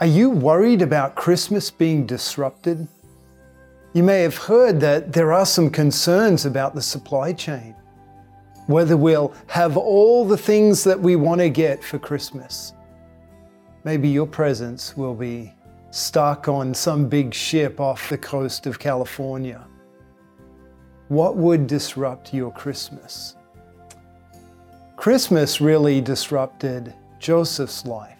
Are you worried about Christmas being disrupted? You may have heard that there are some concerns about the supply chain, whether we'll have all the things that we want to get for Christmas. Maybe your presents will be stuck on some big ship off the coast of California. What would disrupt your Christmas? Christmas really disrupted Joseph's life.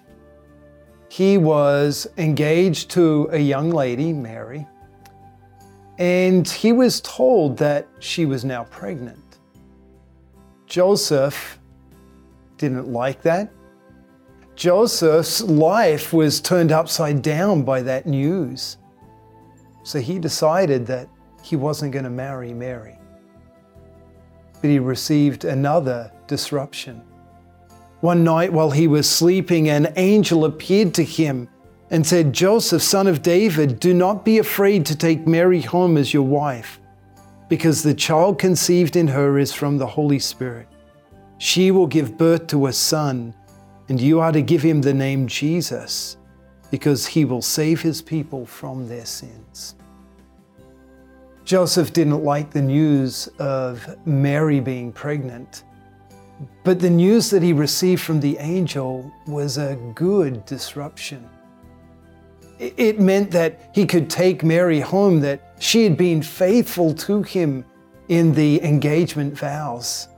He was engaged to a young lady, Mary, and he was told that she was now pregnant. Joseph didn't like that. Joseph's life was turned upside down by that news. So he decided that he wasn't going to marry Mary. But he received another disruption. One night while he was sleeping, an angel appeared to him and said, Joseph, son of David, do not be afraid to take Mary home as your wife, because the child conceived in her is from the Holy Spirit. She will give birth to a son, and you are to give him the name Jesus, because he will save his people from their sins. Joseph didn't like the news of Mary being pregnant. But the news that he received from the angel was a good disruption. It meant that he could take Mary home, that she had been faithful to him in the engagement vows,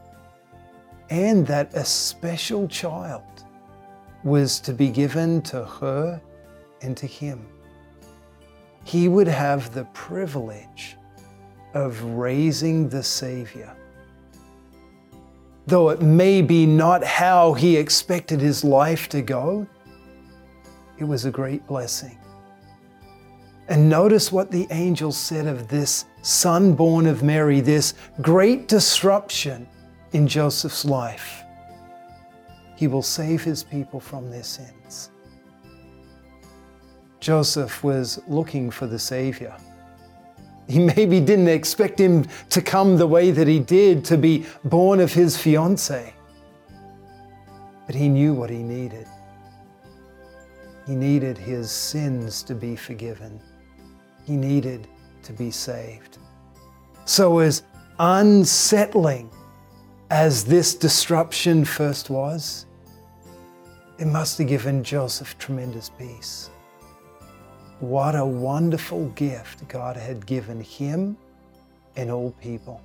and that a special child was to be given to her and to him. He would have the privilege of raising the Savior though it may be not how he expected his life to go, it was a great blessing. And notice what the angel said of this son born of Mary, this great disruption in Joseph's life. He will save his people from their sins. Joseph was looking for the Savior. He maybe didn't expect him to come the way that he did, to be born of his fiancee. But he knew what he needed. He needed his sins to be forgiven. He needed to be saved. So, as unsettling as this disruption first was, it must have given Joseph tremendous peace. What a wonderful gift God had given him and all people.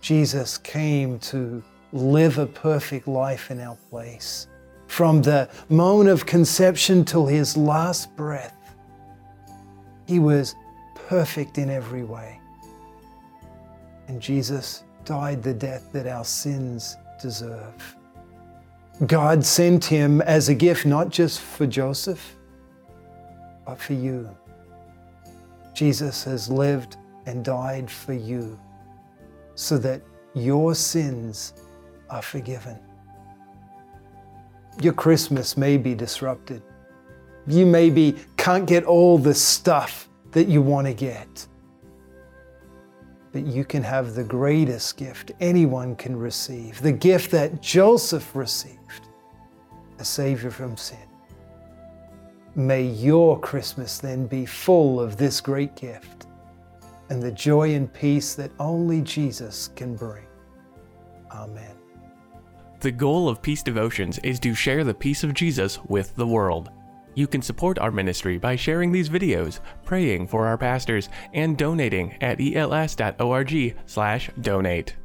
Jesus came to live a perfect life in our place. From the moment of conception till his last breath, he was perfect in every way. And Jesus died the death that our sins deserve. God sent him as a gift not just for Joseph, but for you. Jesus has lived and died for you so that your sins are forgiven. Your Christmas may be disrupted. You maybe can't get all the stuff that you want to get. But you can have the greatest gift anyone can receive the gift that Joseph received a Savior from sin. May your Christmas then be full of this great gift and the joy and peace that only Jesus can bring. Amen. The goal of Peace Devotions is to share the peace of Jesus with the world. You can support our ministry by sharing these videos, praying for our pastors, and donating at els.org/donate.